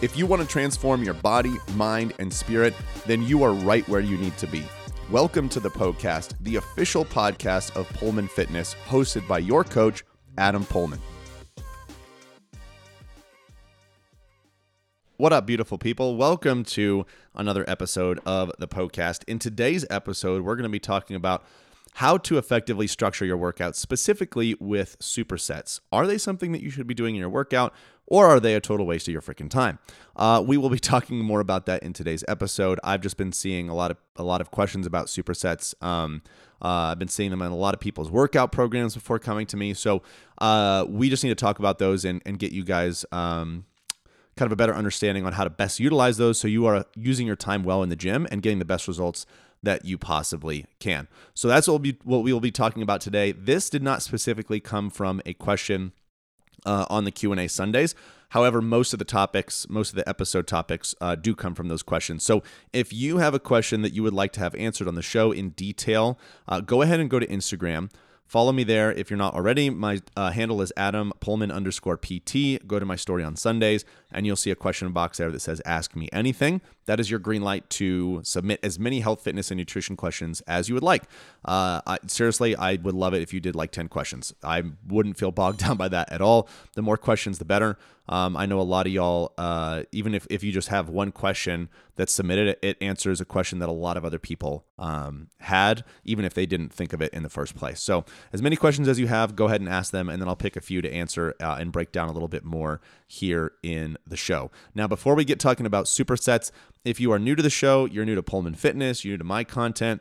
If you want to transform your body, mind, and spirit, then you are right where you need to be. Welcome to the Poecast, the official podcast of Poehlmann Fitness, hosted by your coach, Adam Poehlmann. What up, beautiful people? Welcome to another episode of the podcast. In today's episode, we're going to be talking about how to effectively structure your workouts, specifically with supersets. Are they something that you should be doing in your workout, or are they a total waste of your freaking time? Uh, we will be talking more about that in today's episode. I've just been seeing a lot of a lot of questions about supersets. Um, uh, I've been seeing them in a lot of people's workout programs before coming to me. So uh, we just need to talk about those and, and get you guys um, kind of a better understanding on how to best utilize those so you are using your time well in the gym and getting the best results that you possibly can. So that's what we'll be what we will be talking about today. This did not specifically come from a question uh, on the Q and A Sundays. However, most of the topics, most of the episode topics, uh, do come from those questions. So, if you have a question that you would like to have answered on the show in detail, uh, go ahead and go to Instagram. Follow me there if you're not already. My uh, handle is Adam Poehlmann underscore PT. Go to my story on Sundays, and you'll see a question box there that says "Ask me anything." That is your green light to submit as many health, fitness, and nutrition questions as you would like. Uh, I, seriously, I would love it if you did like ten questions. I wouldn't feel bogged down by that at all. The more questions, the better. Um, I know a lot of y'all, uh, even if, if you just have one question that's submitted, it, it answers a question that a lot of other people um, had, even if they didn't think of it in the first place. So, as many questions as you have, go ahead and ask them, and then I'll pick a few to answer uh, and break down a little bit more here in the show. Now, before we get talking about supersets, if you are new to the show, you're new to Poehlmann Fitness, you're new to my content,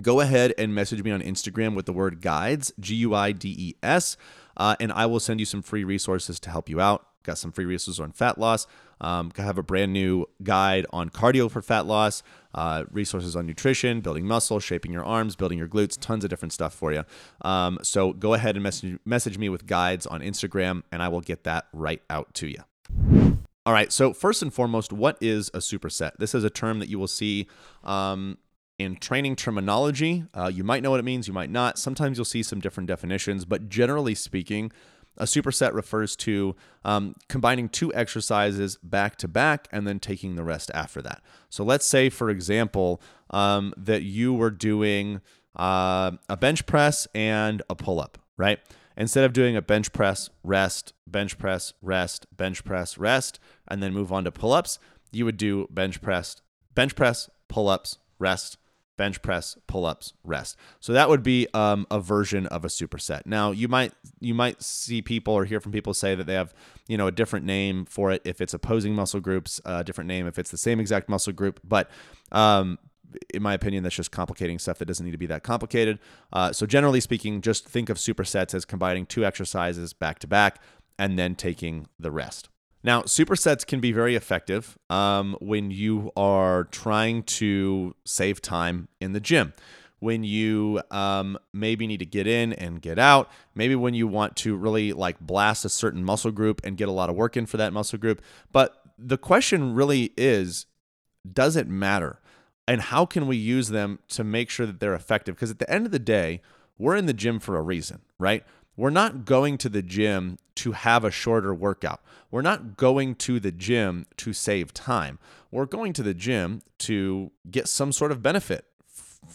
go ahead and message me on Instagram with the word guides, G U I D E S, uh, and I will send you some free resources to help you out. Got some free resources on fat loss. Um, have a brand new guide on cardio for fat loss, uh, resources on nutrition, building muscle, shaping your arms, building your glutes, tons of different stuff for you. Um, so go ahead and message, message me with guides on Instagram, and I will get that right out to you. All right. So first and foremost, what is a superset? This is a term that you will see um, in training terminology. Uh, you might know what it means, you might not. Sometimes you'll see some different definitions, but generally speaking, a superset refers to um, combining two exercises back to back and then taking the rest after that. So let's say, for example, um, that you were doing uh, a bench press and a pull up, right? Instead of doing a bench press, rest, bench press, rest, bench press, rest, and then move on to pull ups, you would do bench press, bench press, pull ups, rest, bench press, pull ups, rest. So that would be um, a version of a superset. Now you might you might see people or hear from people say that they have you know a different name for it if it's opposing muscle groups, a different name if it's the same exact muscle group, but um, in my opinion, that's just complicating stuff that doesn't need to be that complicated. Uh, so, generally speaking, just think of supersets as combining two exercises back to back and then taking the rest. Now, supersets can be very effective um, when you are trying to save time in the gym. When you um, maybe need to get in and get out, maybe when you want to really like blast a certain muscle group and get a lot of work in for that muscle group. But the question really is does it matter? And how can we use them to make sure that they're effective? Because at the end of the day, we're in the gym for a reason, right? We're not going to the gym to have a shorter workout. We're not going to the gym to save time. We're going to the gym to get some sort of benefit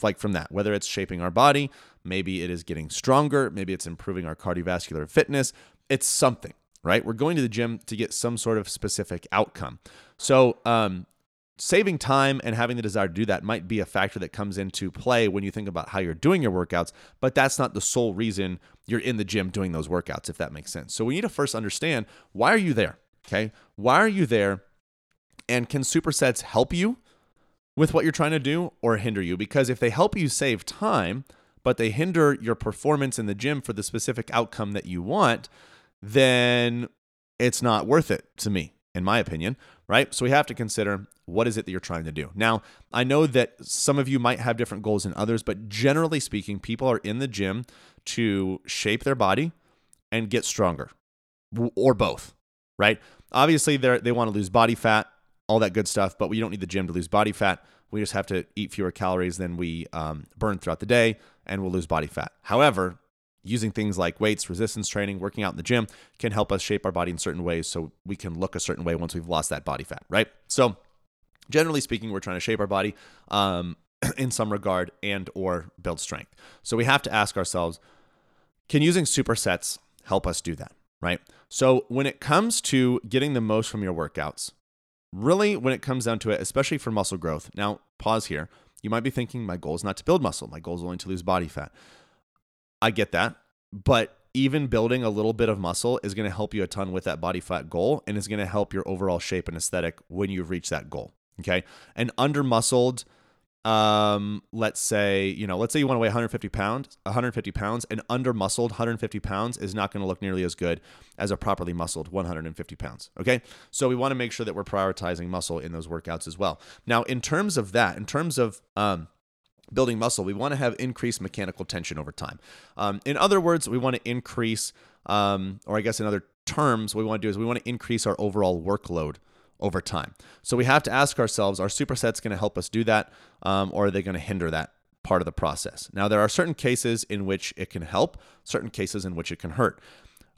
like from that, whether it's shaping our body, maybe it is getting stronger, maybe it's improving our cardiovascular fitness. It's something, right? We're going to the gym to get some sort of specific outcome. So, um, saving time and having the desire to do that might be a factor that comes into play when you think about how you're doing your workouts, but that's not the sole reason you're in the gym doing those workouts, if that makes sense. So we need to first understand why are you there? Okay. Why are you there? And can supersets help you with what you're trying to do or hinder you? Because if they help you save time, but they hinder your performance in the gym for the specific outcome that you want, then it's not worth it to me, in my opinion, right? So we have to consider what is it that you're trying to do. Now, I know that some of you might have different goals than others, but generally speaking, people are in the gym to shape their body and get stronger or both, right? Obviously, they they want to lose body fat, all that good stuff, but we don't need the gym to lose body fat. We just have to eat fewer calories than we um, burn throughout the day, and we'll lose body fat. However, using things like weights, resistance training, working out in the gym can help us shape our body in certain ways so we can look a certain way once we've lost that body fat, right? So, generally speaking, we're trying to shape our body um, in some regard and or build strength. So we have to ask ourselves, can using supersets help us do that, right? So when it comes to getting the most from your workouts, really when it comes down to it, especially for muscle growth. Now, pause here. You might be thinking my goal is not to build muscle. My goal is only to lose body fat. I get that, but even building a little bit of muscle is going to help you a ton with that body fat goal and is going to help your overall shape and aesthetic when you reach that goal. Okay. And under muscled, um, let's say, you know, let's say you want to weigh 150 pounds, 150 pounds, and under muscled 150 pounds is not going to look nearly as good as a properly muscled 150 pounds. Okay. So we want to make sure that we're prioritizing muscle in those workouts as well. Now, in terms of that, in terms of, um, building muscle, we want to have increased mechanical tension over time. Um, in other words, we want to increase, um, or I guess in other terms, what we want to do is we want to increase our overall workload over time. So we have to ask ourselves: Are supersets going to help us do that, um, or are they going to hinder that part of the process? Now, there are certain cases in which it can help, certain cases in which it can hurt.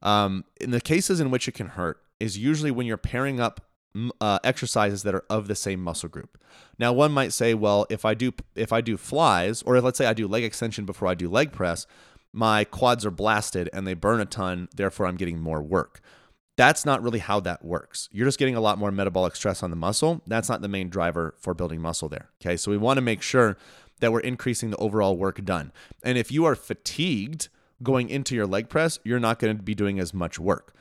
Um, in the cases in which it can hurt is usually when you're pairing up uh, exercises that are of the same muscle group. Now, one might say, well, if I do if I do flies, or if, let's say I do leg extension before I do leg press, my quads are blasted and they burn a ton. Therefore, I'm getting more work. That's not really how that works. You're just getting a lot more metabolic stress on the muscle. That's not the main driver for building muscle there. Okay. So we want to make sure that we're increasing the overall work done. And if you are fatigued going into your leg press, you're not going to be doing as much work.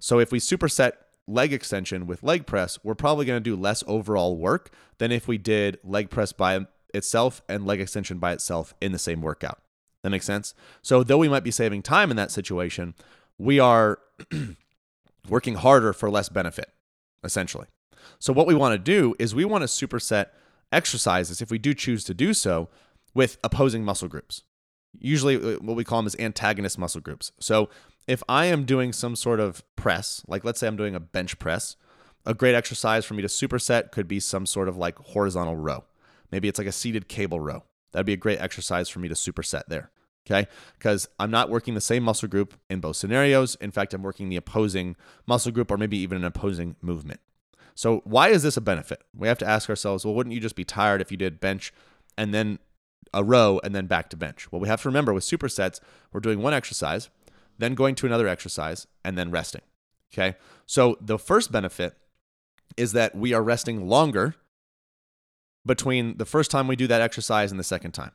So if we superset leg extension with leg press, we're probably going to do less overall work than if we did leg press by itself and leg extension by itself in the same workout. That makes sense? So, though we might be saving time in that situation, we are working harder for less benefit, essentially. So, what we want to do is we want to superset exercises, if we do choose to do so, with opposing muscle groups. Usually, uh, what we call them is antagonist muscle groups. So, if I am doing some sort of press, like let's say I'm doing a bench press, a great exercise for me to superset could be some sort of like horizontal row. Maybe it's like a seated cable row. That'd be a great exercise for me to superset there okay? Because I'm not working the same muscle group in both scenarios. In fact, I'm working the opposing muscle group or maybe even an opposing movement. So, why is this a benefit? We have to ask ourselves, well, wouldn't you just be tired if you did bench and then a row and then back to bench? Well, we have to remember with supersets, we're doing one exercise, then going to another exercise, and then resting. Okay. So, the first benefit is that we are resting longer between the first time we do that exercise and the second time.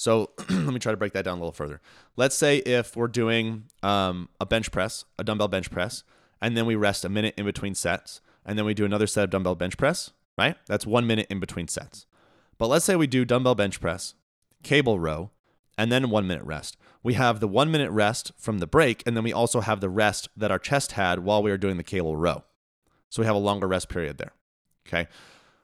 So let me try to break that down a little further. Let's say if we're doing um, a bench press, a dumbbell bench press, and then we rest a minute in between sets, and then we do another set of dumbbell bench press, right? That's one minute in between sets. But let's say we do dumbbell bench press, cable row, and then one minute rest. We have the one minute rest from the break, and then we also have the rest that our chest had while we were doing the cable row. So we have a longer rest period there. Okay.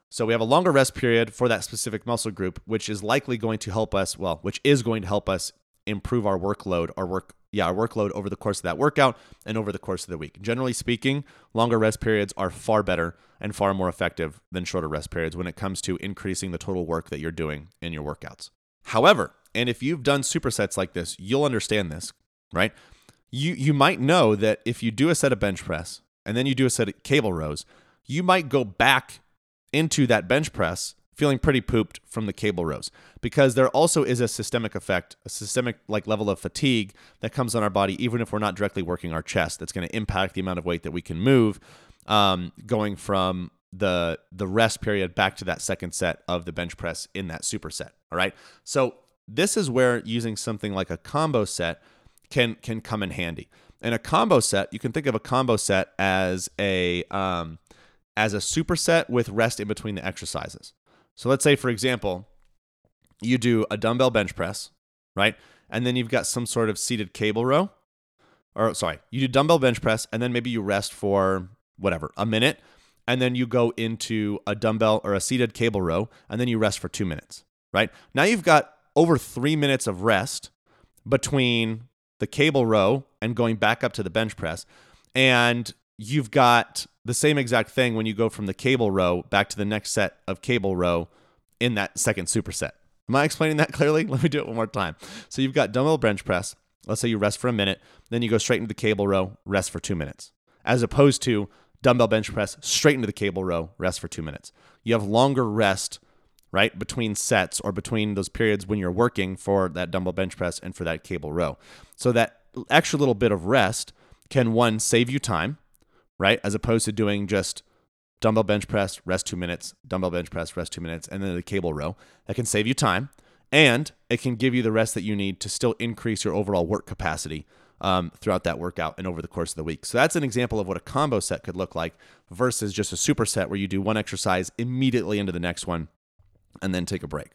So we have a longer rest period for that specific muscle group, which is likely going to help us, well, which is going to help us improve our workload, our work, yeah, our workload over the course of that workout and over the course of the week. Generally speaking, longer rest periods are far better and far more effective than shorter rest periods when it comes to increasing the total work that you're doing in your workouts. However, and if you've done supersets like this, you'll understand this, right? You you might know that if you do a set of bench press and then you do a set of cable rows, you might go back into that bench press feeling pretty pooped from the cable rows because there also is a systemic effect, a systemic like level of fatigue that comes on our body even if we're not directly working our chest. That's going to impact the amount of weight that we can move, um, going from the the rest period back to that second set of the bench press in that superset. All right, so this is where using something like a combo set can can come in handy. In a combo set, you can think of a combo set as a um, as a superset with rest in between the exercises. So let's say, for example, you do a dumbbell bench press, right? And then you've got some sort of seated cable row. Or sorry, you do dumbbell bench press and then maybe you rest for whatever, a minute. And then you go into a dumbbell or a seated cable row and then you rest for two minutes, right? Now you've got over three minutes of rest between the cable row and going back up to the bench press. And you've got the same exact thing when you go from the cable row back to the next set of cable row in that second superset. Am I explaining that clearly? Let me do it one more time. So you've got dumbbell bench press, let's say you rest for a minute, then you go straight into the cable row, rest for two minutes, as opposed to dumbbell bench press straight into the cable row, rest for two minutes. You have longer rest, right, between sets or between those periods when you're working for that dumbbell bench press and for that cable row. So that extra little bit of rest can one save you time, right, as opposed to doing just dumbbell bench press, rest two minutes, dumbbell bench press, rest two minutes, and then the cable row. That can save you time and it can give you the rest that you need to still increase your overall work capacity um, throughout that workout and over the course of the week. So that's an example of what a combo set could look like versus just a superset where you do one exercise immediately into the next one and then take a break.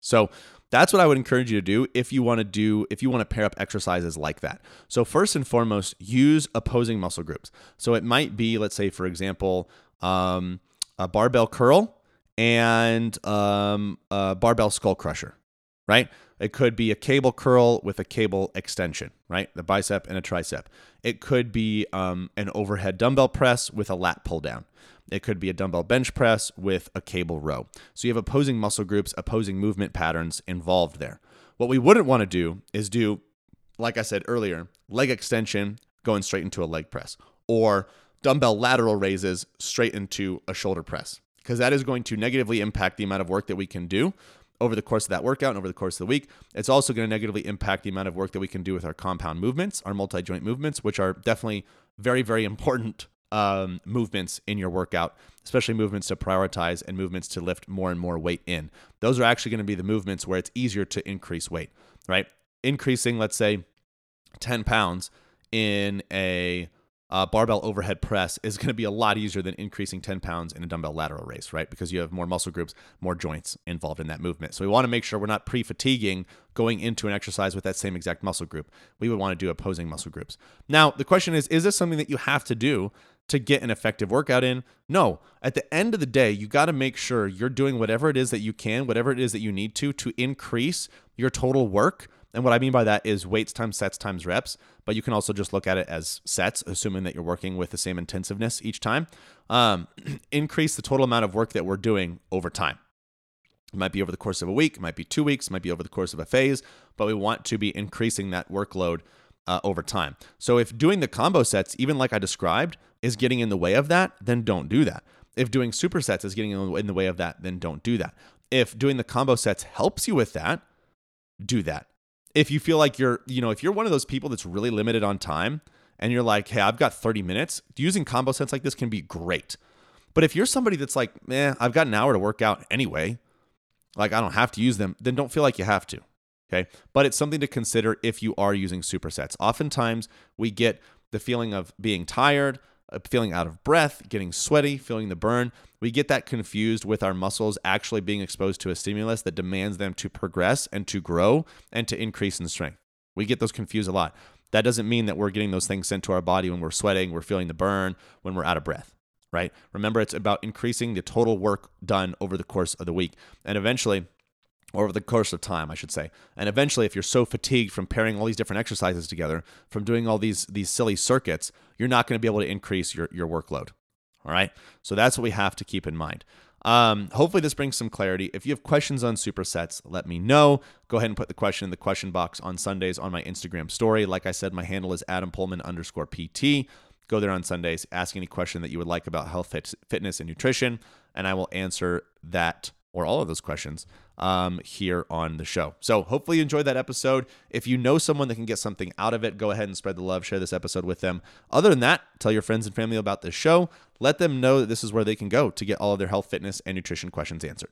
So that's what I would encourage you to do if you want to do if you want to pair up exercises like that. So first and foremost, use opposing muscle groups. So it might be, let's say, for example, um, a barbell curl and um, a barbell skull crusher right? It could be a cable curl with a cable extension, right? The bicep and a tricep. It could be um, an overhead dumbbell press with a lat pull down. It could be a dumbbell bench press with a cable row. So you have opposing muscle groups, opposing movement patterns involved there. What we wouldn't want to do is do, like I said earlier, leg extension going straight into a leg press or dumbbell lateral raises straight into a shoulder press because that is going to negatively impact the amount of work that we can do over the course of that workout and over the course of the week. It's also going to negatively impact the amount of work that we can do with our compound movements, our multi joint movements, which are definitely very, very important um, movements in your workout, especially movements to prioritize and movements to lift more and more weight in. Those are actually going to be the movements where it's easier to increase weight, right? Increasing, let's say, 10 pounds in a uh, barbell overhead press is going to be a lot easier than increasing 10 pounds in a dumbbell lateral raise, right? Because you have more muscle groups, more joints involved in that movement. So we want to make sure we're not pre fatiguing going into an exercise with that same exact muscle group. We would want to do opposing muscle groups. Now, the question is is this something that you have to do to get an effective workout in? No. At the end of the day, you got to make sure you're doing whatever it is that you can, whatever it is that you need to, to increase your total work and what I mean by that is weights times sets times reps, but you can also just look at it as sets, assuming that you're working with the same intensiveness each time. Um, increase the total amount of work that we're doing over time. It might be over the course of a week, it might be two weeks, it might be over the course of a phase, but we want to be increasing that workload uh, over time. So if doing the combo sets, even like I described, is getting in the way of that, then don't do that. If doing supersets is getting in the way of that, then don't do that. If doing the combo sets helps you with that, do that if you feel like you're, you know, if you're one of those people that's really limited on time and you're like, hey, I've got 30 minutes, using combo sets like this can be great. But if you're somebody that's like, eh, I've got an hour to work out anyway, like I don't have to use them, then don't feel like you have to. Okay. But it's something to consider if you are using supersets. Oftentimes we get the feeling of being tired, Uh, feeling out of breath, getting sweaty, feeling the burn. We get that confused with our muscles actually being exposed to a stimulus that demands them to progress and to grow and to increase in strength. We get those confused a lot. That doesn't mean that we're getting those things sent to our body when we're sweating, we're feeling the burn, when we're out of breath, right? Remember, it's about increasing the total work done over the course of the week. And eventually, over the course of time, I should say. And eventually, if you're so fatigued from pairing all these different exercises together, from doing all these these silly circuits, you're not going to be able to increase your your workload. All right, so that's what we have to keep in mind. Um, hopefully, this brings some clarity. If you have questions on supersets, let me know. Go ahead and put the question in the question box on Sundays on my Instagram story. Like I said, my handle is Adam Poehlmann underscore PT. Go there on Sundays, ask any question that you would like about health, fitness, and nutrition, and I will answer that or all of those questions um, here on the show. So hopefully you enjoyed that episode. If you know someone that can get something out of it, go ahead and spread the love, share this episode with them. Other than that, tell your friends and family about this show. Let them know that this is where they can go to get all of their health, fitness, and nutrition questions answered.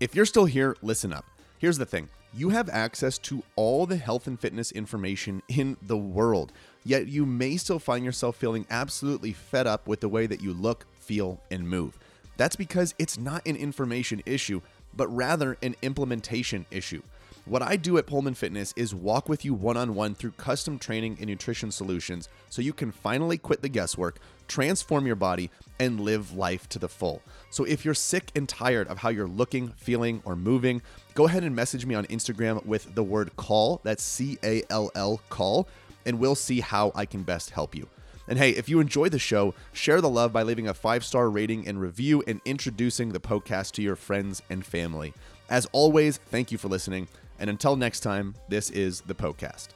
If you're still here, listen up. Here's the thing you have access to all the health and fitness information in the world, yet you may still find yourself feeling absolutely fed up with the way that you look, feel, and move. That's because it's not an information issue, but rather an implementation issue. What I do at Poehlmann Fitness is walk with you one on one through custom training and nutrition solutions so you can finally quit the guesswork, transform your body, and live life to the full. So if you're sick and tired of how you're looking, feeling, or moving, go ahead and message me on Instagram with the word call. That's C A L L call, and we'll see how I can best help you. And hey, if you enjoy the show, share the love by leaving a five star rating and review and introducing the podcast to your friends and family. As always, thank you for listening, And until next time, this is the Poecast.